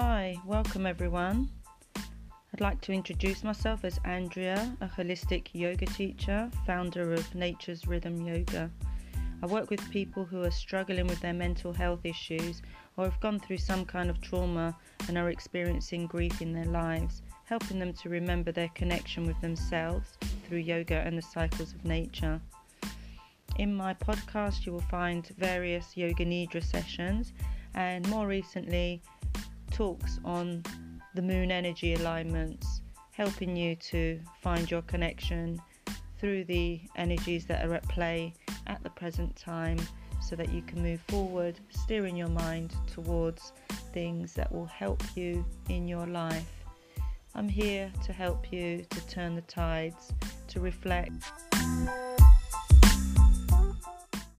Hi, welcome everyone. I'd like to introduce myself as Andrea, a holistic yoga teacher, founder of Nature's Rhythm Yoga. I work with people who are struggling with their mental health issues or have gone through some kind of trauma and are experiencing grief in their lives, helping them to remember their connection with themselves through yoga and the cycles of nature. In my podcast, you will find various Yoga Nidra sessions and more recently, talks on the moon energy alignments, helping you to find your connection through the energies that are at play at the present time so that you can move forward, steering your mind towards things that will help you in your life. I'm here to help you to turn the tides, to reflect.